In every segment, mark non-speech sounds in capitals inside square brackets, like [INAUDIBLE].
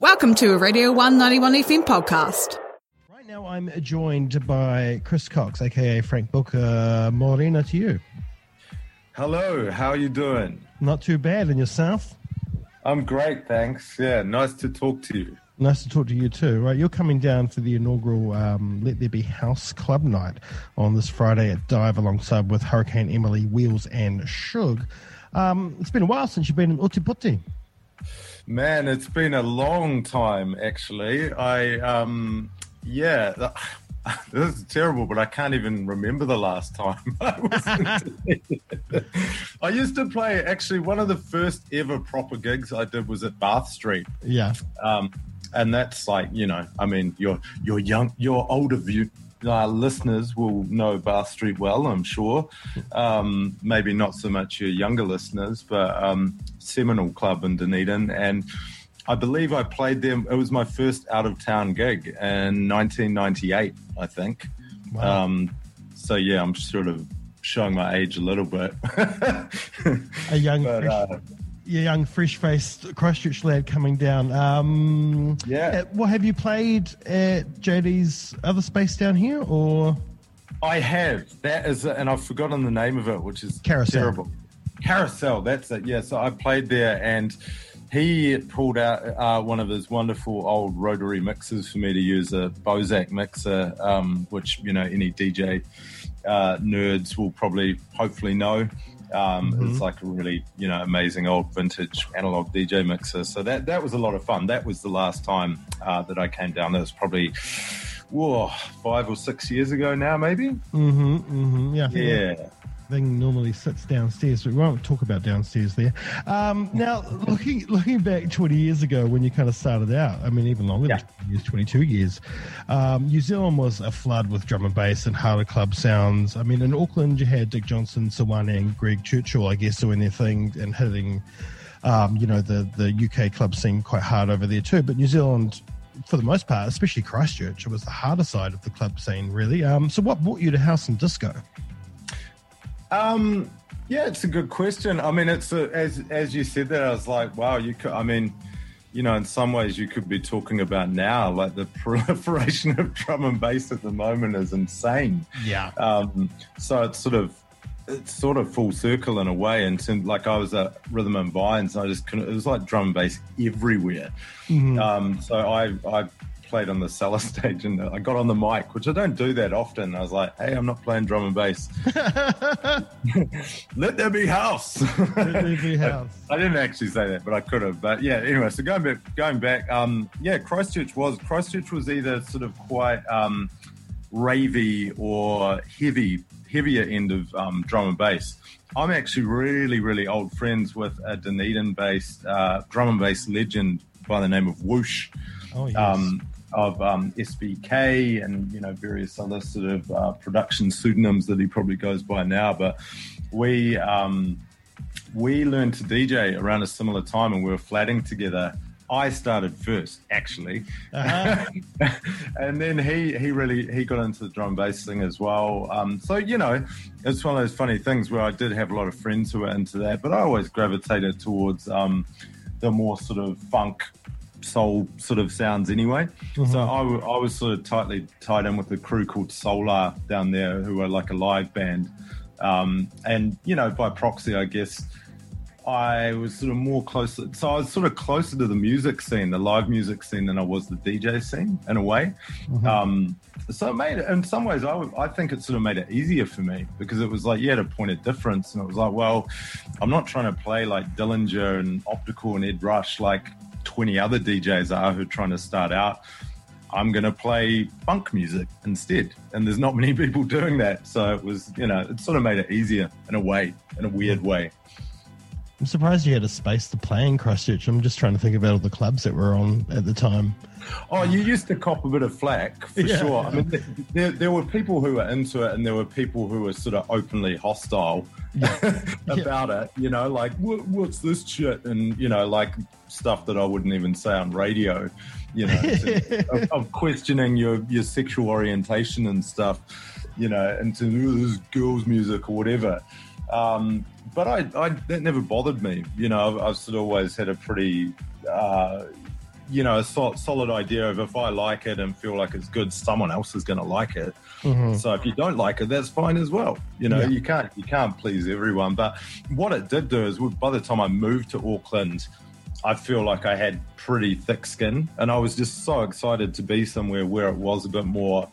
Welcome to a Radio 191 FM podcast. Right now, I'm joined by Chris Cox, aka Frank Booker. Morena to you. Hello, how are you doing? Not too bad. And yourself? I'm great, thanks. Yeah, nice to talk to you. Nice to talk to you too. Right, you're coming down for the inaugural um, Let There Be House Club Night on this Friday at Dive, alongside with Hurricane Emily, Wheels, and Shug. Um, it's been a while since you've been in Ōtepoti. Man, it's been a long time actually. I um yeah, [LAUGHS] this is terrible, but I can't even remember the last time [LAUGHS] I was. [LAUGHS] I used to play actually one of the first ever proper gigs I did was at Bath Street. Yeah. Um, and that's like you know, I mean, your your young, your older view, uh, listeners will know Bath Street well, I'm sure. Um, maybe not so much your younger listeners, but um, Seminole Club in Dunedin. And I believe I played them. It was my first out of town gig in 1998, I think. Wow. Um, so yeah, I'm sort of showing my age a little bit. [LAUGHS] a young, But, uh, a young, fresh-faced Christchurch lad coming down. Um, Yeah. uh, Well, have you played at JD's other space down here, or I have. That is, and I've forgotten the name of it, which is Carousel. terrible. Carousel. That's it. Yeah. So I played there, and he pulled out uh, one of his wonderful old rotary mixers for me to use a Bozak mixer, um, which you know any DJ uh, nerds will probably hopefully know. Um, It's like a really you know amazing old vintage analog DJ mixer. So that that was a lot of fun. That was the last time uh, that I came down. That was probably. Whoa, five or six years ago now, maybe. mm-hmm, mm-hmm. yeah, I think that Yeah. Thing normally sits downstairs, but we won't talk about downstairs there. Um, now, looking looking back 20 years ago when you kind of started out, I mean, even longer Yeah. than 20 years, 22 years, um, New Zealand was a flood with drum and bass and harder club sounds. I mean, in Auckland, you had Dick Johnson, Sawane, and Greg Churchill, I guess, doing their thing and hitting. Um, you know the the UK club scene quite hard over there too, but New Zealand, for the most part, especially Christchurch, it was the harder side of the club scene, really. Um, so, what brought you to house and disco? Um, yeah, it's a good question. I mean, it's a, as as you said that, I was like, wow, you could. I mean, you know, in some ways, you could be talking about now, like the [LAUGHS] proliferation of drum and bass at the moment is insane. Yeah. Um, so it's sort of it's sort of full circle in a way. And so, like I was at Rhythm and Vines, and I just couldn't. It was like drum and bass everywhere. Um, so I I played on the cellar [LAUGHS] stage and I got on the mic, which I don't do that often. I was like, hey, I'm not playing drum and bass. [LAUGHS] Let there be house. there be [LAUGHS] house. I didn't actually say that, but I could have. But yeah, anyway, so going back, going back, um, yeah, Christchurch was Christchurch was either sort of quite um, ravey or heavy, heavier end of um, drum and bass. I'm actually really, really old friends with a Dunedin-based uh, drum and bass legend by the name of Whoosh Oh, yes. um, of um, SBK and you know various other sort of uh, production pseudonyms that he probably goes by now. But we um, we learned to DJ around a similar time, and we were flatting together. I started first, actually, Uh-huh. [LAUGHS] and then he he really he got into the drum bass thing as well. Um, so you know, it's one of those funny things where I did have a lot of friends who were into that, but I always gravitated towards um, the more sort of funk soul sort of sounds anyway. So I, w- I was sort of tightly tied in with a crew called Solar down there, who are like a live band. Um, and you know, by proxy, I guess I was sort of more close. So I was sort of closer to the music scene, the live music scene, than I was the DJ scene in a way. Um, so it made it, in some ways, I, would- I think it sort of made it easier for me because it was like, you had a point of difference. And it was like, well, I'm not trying to play like Dillinja and Optical and Ed Rush like 20 other DJs are who are trying to start out. I'm going to play funk music instead. And there's not many [LAUGHS] people doing that. So it was, you know, it sort of made it easier in a way, in a weird way. I'm surprised you had a space to play in Christchurch. I'm just trying to think about all the clubs that were on at the time. Oh, you used to cop a bit of flack for Yeah. sure. I mean, there, there were people who were into it, and there were people who were sort of openly hostile [LAUGHS] about it. You know, like what, what's this shit, and you know, like stuff that I wouldn't even say on radio. You know, to- [LAUGHS] of, of questioning your your sexual orientation and stuff. You know, into "Ooh, this girls' music or whatever. Um, but I, I, that never bothered me. You know, I've, I've sort of always had a pretty uh, you know a sol- solid idea of if I like it and feel like it's good, someone else is going to like it. Mhm. So if you don't like it, that's fine as well. You know, Yeah. you can't you can't please everyone. But what it did do is, by the time I moved to Auckland, I feel like I had pretty thick skin, and I was just so excited to be somewhere where it was a bit more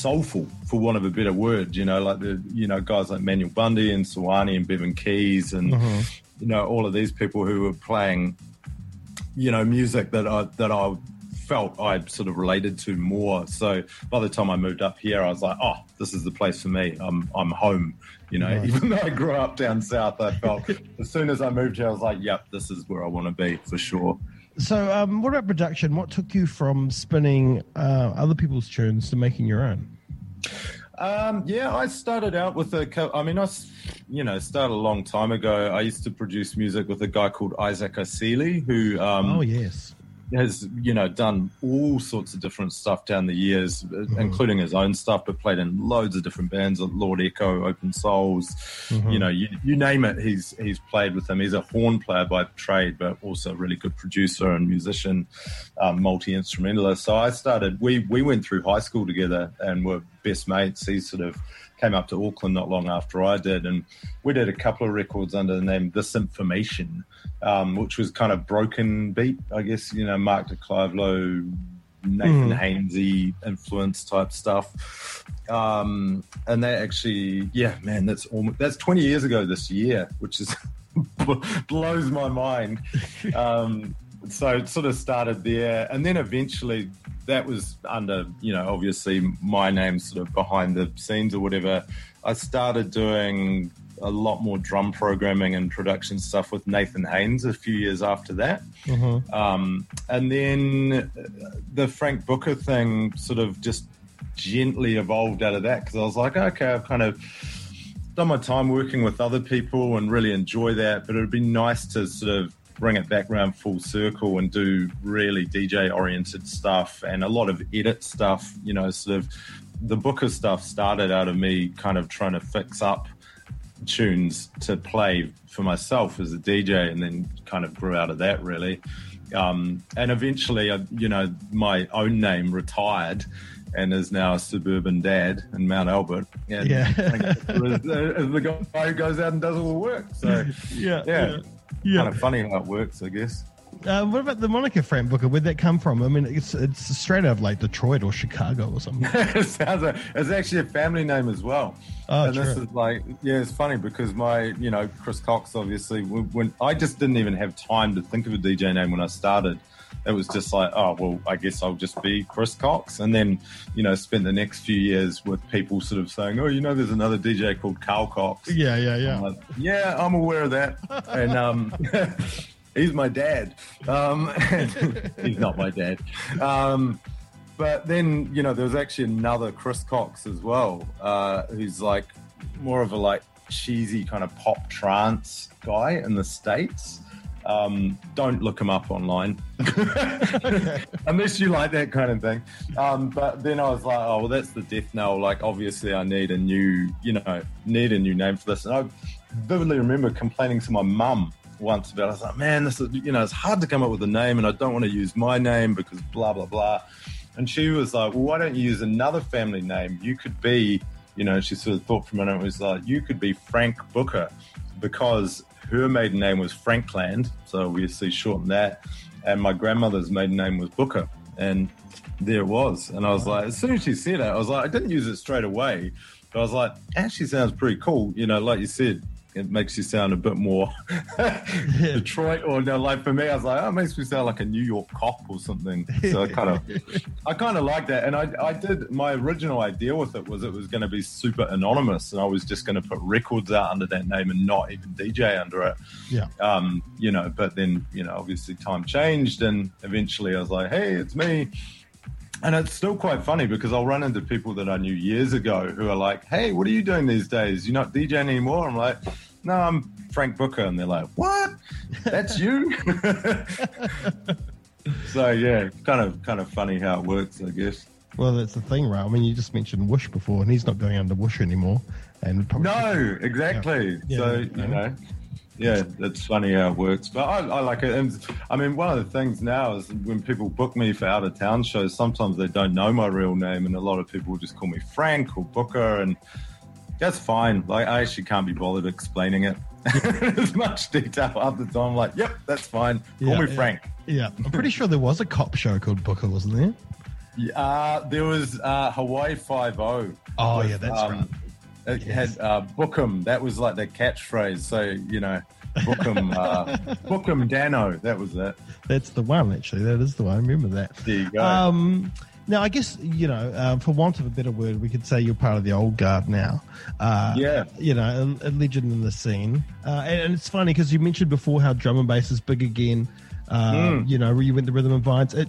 soulful, for want of a better word. You know, like the you know guys like Manuel Bundy and Sawani and Bevan Keys and Mhm. you know all of these people who were playing you know music that I that I felt I sort of related to more. So by the time I moved up here, I was like, oh, this is the place for me. I'm I'm home. You know, Right. even [LAUGHS] though I grew up down south, I felt [LAUGHS] as soon as I moved here, I was like, yep, this is where I want to be for sure. So, um, what about production? What took you from spinning uh, other people's tunes to making your own? Um, yeah, I started out with a. co- I mean, I, you know, started a long time ago. I used to produce music with a guy called Isaac Aesili, who um, oh yes, has you know done all sorts of different stuff down the years, uh including his own stuff, but played in loads of different bands, like Lord Echo, Open Souls, Mhm. you know, you, you name it. He's he's played with them. He's a horn player by trade, but also a really good producer and musician, um, multi instrumentalist. So I started. We we went through high school together and were best mates. He sort of came up to Auckland not long after I did, and we did a couple of records under the name This Information, um, which was kind of broken beat, I guess. You know, Mark de Low, Nathan Mhm. Hainesy influence type stuff. Um, and that actually, yeah, man, that's almost that's 20 years ago this year, which is [LAUGHS] blows my mind. [LAUGHS] Um, so it sort of started there, and then eventually that was under, you know, obviously my name sort of behind the scenes or whatever. I started doing a lot more drum programming and production stuff with Nathan Haines a few years after that. Mhm. Um, and then uh, the Frank Booker thing sort of just gently evolved out of that because I was like, okay, I've kind of done my time working with other people and really enjoy that, but it would be nice to sort of bring it back around full circle and do really DJ oriented stuff and a lot of edit stuff, you know, sort of the Booker stuff started out of me kind of trying to fix up tunes to play for myself as a DJ, and then kind of grew out of that really. Um, and eventually, I, you know, my own name retired and is now a suburban dad in Mount Albert. And Yeah. is, the guy who goes out and does all the work. So [LAUGHS] yeah, yeah, yeah. kind of funny how it works, I guess. Uh, what about the moniker Frank Booker? Where'd that come from? I mean, it's it's straight out of like Detroit or Chicago or something. [LAUGHS] it sounds like it's actually a family name as well. Oh, and this is like, yeah, it's funny because my, you know, Chris Cox, obviously, when, when I just didn't even have time to think of a DJ name when I started. It was just like, oh, well, I guess I'll just be Chris Cox. And then, you know, spent the next few years with people sort of saying, oh, you know, there's another DJ called Carl Cox. Yeah, yeah, I'm yeah. like, yeah, I'm aware of that. And um, [LAUGHS] he's my dad. Um, [LAUGHS] he's not my dad. Um, but then, you know, there was actually another Chris Cox as well, uh, who's like more of a like cheesy kind of pop trance guy in the States. Um, don't look him up online [LAUGHS] unless you like that kind of thing. Um, but then I was like, oh, well, that's the death knell. Like, obviously, I need a new, you know, need a new name for this. And I vividly remember complaining to my mum once about. I was like, man, this is, you know, it's hard to come up with a name, and I don't want to use my name because blah blah blah. And she was like, well, why don't you use another family name? You could be, you know, she sort of thought for a minute. It was like, you could be Frank Booker because her maiden name was Frankland, so we obviously shortened that. And my grandmother's maiden name was Booker, and there it was. And I was like, as soon as she said it, I was like, I didn't use it straight away, but I was like, actually sounds pretty cool. You know, like you said, it makes you sound a bit more [LAUGHS] Detroit, or no, like for me, I was like, oh, it makes me sound like a New York cop or something. So I kind of, [LAUGHS] I kind of like that. And I, I did my original idea with it was it was going to be super anonymous, and I was just going to put records out under that name and not even DJ under it. Yeah. Um, you know, but then you know, obviously time changed, and eventually I was like, hey, it's me. And it's still quite funny because I'll run into people that I knew years ago who are like, "Hey, what are you doing these days? You're not DJing anymore." I'm like, "No, I'm Frank Booker," and they're like, "What? That's you?" [LAUGHS] so yeah, kind of kind of funny how it works, I guess. Well, that's the thing, right? I mean, you just mentioned Whoosh before, and he's not going under Whoosh anymore. And probably No, exactly. Yeah. so Yeah. you know, yeah, it's funny how it works, but I, I, like it. And I mean, one of the things now is when people book me for out of town shows, sometimes they don't know my real name, and a lot of people just call me Frank or Booker, and that's fine. Like, I actually can't be bothered explaining it [LAUGHS] as much detail at the time. Like, yep, that's fine. Call Yeah, me yeah. Frank. Yeah, I'm pretty sure there was a cop show called Booker, wasn't there? Uh, there was uh, Hawaii Five O. Oh, yeah, that's right. It Yes. had uh, Bookham. That was like the catchphrase. So you know, Bookham, uh, [LAUGHS] Book 'em Danno. That was it. That's the one, actually. That is the one. I remember that. There you go. Um, now, I guess, you know, um, for want of a better word, we could say you're part of the old guard now. Uh, Yeah. You know, a, a legend in the scene. Uh, and, and it's funny because you mentioned before how drum and bass is big again. Um, Mm. You know, you went the rhythm and vines. It,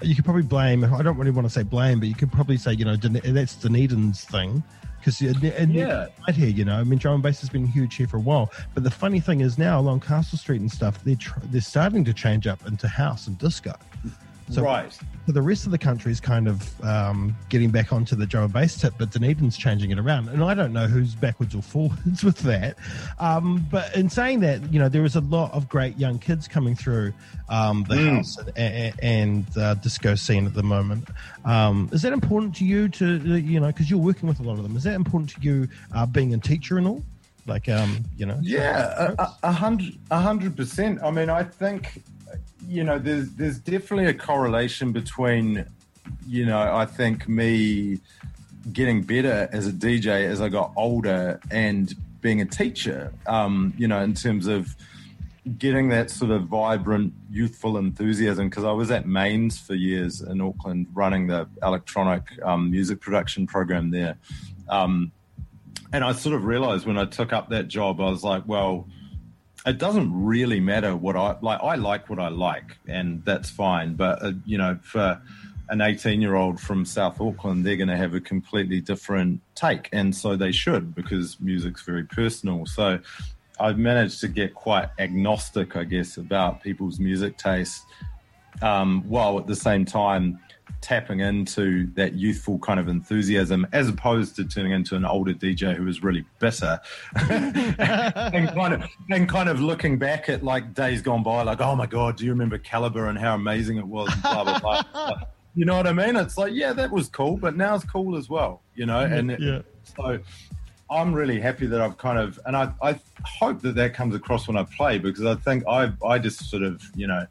you could probably blame, I don't really want to say blame, but you could probably say, you know, that's Dunedin's thing. Because Yeah. right here, you know, I mean, drum and bass has been huge here for a while. But the funny thing is now along Castle Street and stuff, they're tr- they're starting to change up into house and disco. So, right. so the rest of the country is kind of um, getting back onto the and bass tip, but Dunedin's changing it around. And I don't know who's backwards or forwards [LAUGHS] with that. Um, but in saying that, you know, there is a lot of great young kids coming through um, the Mm. house and, and uh, disco scene at the moment. Um, is that important to you to, uh, you know, because you're working with a lot of them, is that important to you uh, being a teacher and all? Like, um, you know? Yeah, a- a hundred, a hundred percent. I mean, I think you know, there's there's definitely a correlation between, you know, I think me getting better as a DJ as I got older and being a teacher. Um, you know, in terms of getting that sort of vibrant, youthful enthusiasm. Because I was at MAINZ for years in Auckland, running the electronic um, music production program there. Um, and I sort of realized when I took up that job, I was like, well, it doesn't really matter what I like. I like what I like, and that's fine. But uh, you know, for an 18 year old from South Auckland, they're going to have a completely different take, and so they should because music's very personal. So I've managed to get quite agnostic, I guess, about people's music taste, um, while at the same time tapping into that youthful kind of enthusiasm as opposed to turning into an older DJ who is really bitter [LAUGHS] and kind of and kind of looking back at like days gone by like oh my god do you remember Caliber and how amazing it was? and blah blah blah. Like, [LAUGHS] you know what I mean? It's like yeah that was cool but now it's cool as well you know? Mm-hmm. And it- Yeah. so I'm really happy that I've kind of, and I, I hope that that comes across when I play because I think I, I just sort of, you know,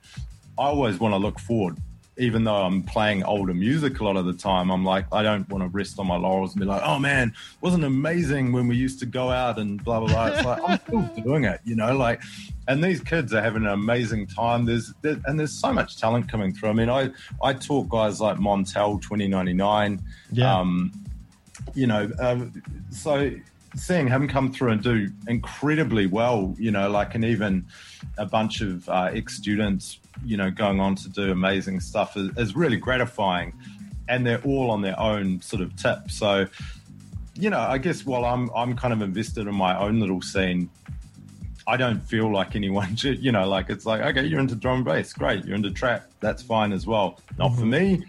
I always want to look forward, even though I'm playing older music a lot of the time. I'm like, I don't want to rest on my laurels and be like, oh man, wasn't amazing when we used to go out and blah blah blah. It's like I'm [LAUGHS] still doing it, you know, like, and these kids are having an amazing time. There's there, and there's so much talent coming through. I mean, I I taught guys like Montell2099. Yeah. Um, you know, um, so seeing him come through and do incredibly well, you know, like, and even a bunch of uh, ex students, you know, going on to do amazing stuff is, is really gratifying. And they're all on their own sort of tip. So, you know, I guess while I'm I'm kind of invested in my own little scene, I don't feel like anyone [LAUGHS] should, you know, like it's like, okay, you're into drum and bass, great. You're into trap, that's fine as well. Not for me.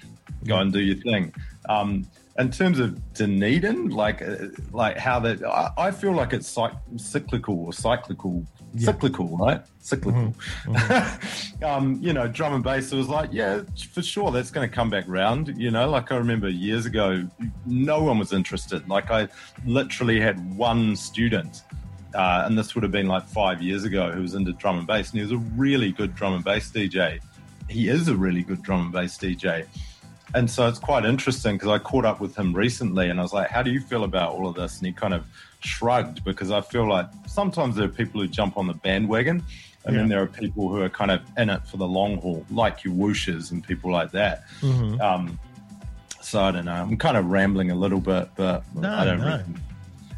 Go and do your thing. Um, in terms of Dunedin, like, like how that, I, I feel like it's cyc- cyclical or cyclical, cyclical, right? Cyclical. [LAUGHS] um, you know, drum and bass. It was like, yeah, for sure, that's going to come back round. You know, like I remember years ago, no one was interested. Like I literally had one student uh, and this would have been like five years ago, who was into drum and bass, and he was a really good drum and bass DJ. He is a really good drum and bass DJ. And so it's quite interesting because I caught up with him recently and I was like, How do you feel about all of this? And he kind of shrugged because I feel like sometimes there are people who jump on the bandwagon and then there are people who are kind of in it for the long haul, like your whooshes and people like that. Mhm. Um, so I don't know. I'm kind of rambling a little bit, but No, I don't know.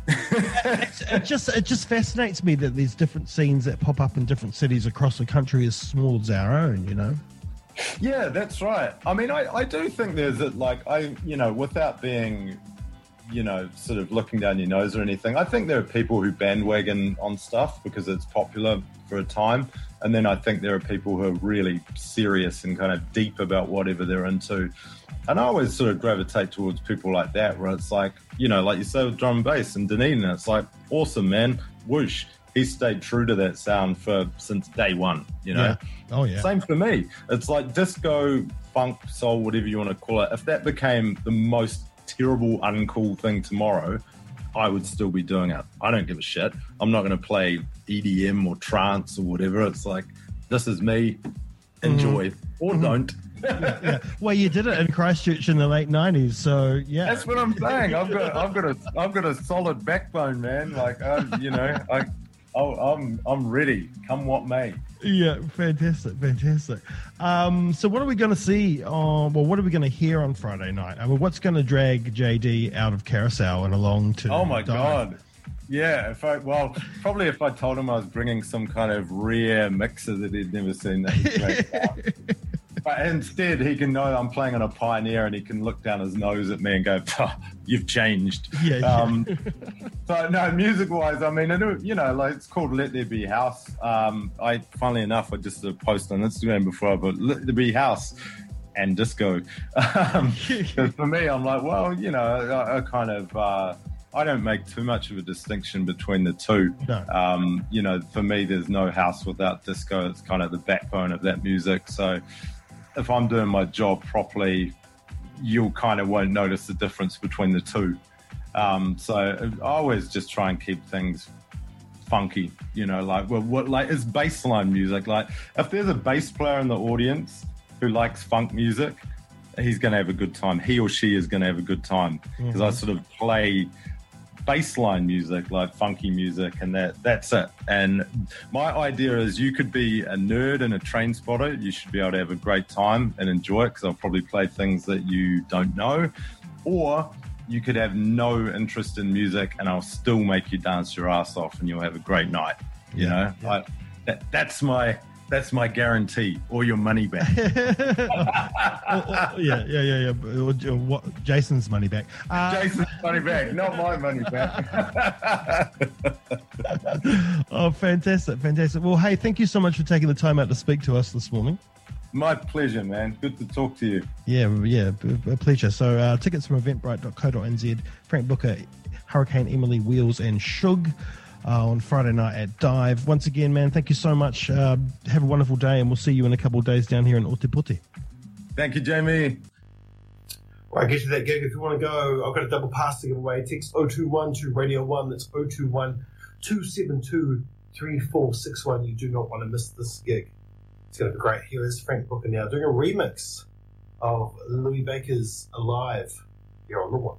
It's- it just it just fascinates me that there's different scenes that pop up in different cities across the country as small as our own. You know. Yeah, that's right. I mean, I, I do think there's a, like, I, you know, without being, you know, sort of looking down your nose or anything, I think there are people who bandwagon on stuff because it's popular for a time. And then I think there are people who are really serious and kind of deep about whatever they're into. And I always sort of gravitate towards people like that, where it's like, you know, like you say with drum and bass and Dunedin, it's like, awesome, man, whoosh. he stayed true to that sound for since day one. You know. Yeah. Oh yeah. Same for me. It's like disco, funk, soul, whatever you want to call it. If that became the most terrible, uncool thing tomorrow, I would still be doing it. I don't give a shit. I'm not going to play EDM or trance or whatever. It's like this is me. Enjoy Mm-hmm. or don't. yeah. Well, you did it in Christchurch in the late '90s, so yeah. That's what I'm saying. I've got, I've got a, I've got a solid backbone, man. Like, I, you know, I, I'm, I'm ready. Come what may. Yeah, fantastic, fantastic. Um, so, what are we going to see? On, well, what are we going to hear on Friday night? I mean, what's going to drag JD out of Carousel and along to? Oh my Dive? god. Yeah, if I well, probably if I told him I was bringing some kind of rare mixer that he'd never seen, that he'd break out. [LAUGHS] But instead, he can know I'm playing on a Pioneer, and he can look down his nose at me and go, "You've changed." Yeah, yeah. Um, [LAUGHS] so no, music-wise, I mean, you know, like it's called "Let There Be House." Um, I, funnily enough, I just did a post on Instagram before, but "Let There Be House." And disco. [LAUGHS] Um, for me, I'm like, well, you know, I, I kind of, uh, I don't make too much of a distinction between the two. No. Um, you know, for me, there's no house without disco. It's kind of the backbone of that music. So if I'm doing my job properly, you'll kind of won't notice the difference between the two. Um, so I always just try and keep things funky, you know, like well, what like is bassline music. Like if there's a bass player in the audience who likes funk music, he's going to have a good time. He or she is going to have a good time because I sort of play bassline music, like funky music, and that that's it. And my idea is you could be a nerd and a train spotter. You should be able to have a great time and enjoy it because I'll probably play things that you don't know, or you could have no interest in music and I'll still make you dance your ass off and you'll have a great night. You Yeah, know, yeah. I, that, that's my that's my guarantee, or your money back. [LAUGHS] Yeah, yeah, yeah, yeah. Or, or what, Jason's money back. Uh, Jason's money back, not my money back. [LAUGHS] oh, fantastic, fantastic. Well, hey, thank you so much for taking the time out to speak to us this morning. my pleasure, man. Good to talk to you. Yeah, yeah, a pleasure. So, uh, tickets from eventbrite.co.nz, Frank Booker, Hurricane Emily, Wheels, and Shug uh, on Friday night at Dive. Once again, man, thank you so much. Uh, have a wonderful day, and we'll see you in a couple of days down here in Otepoti. Thank you, Jamie. Right, get to that gig if you want to go. I've got a double pass to give away. Text 021 to Radio 1. That's 021 272 3461. You do not want to miss this gig. It's going to be great. Here is Frank Booker now doing a remix of Louis Baker's Alive here on the one.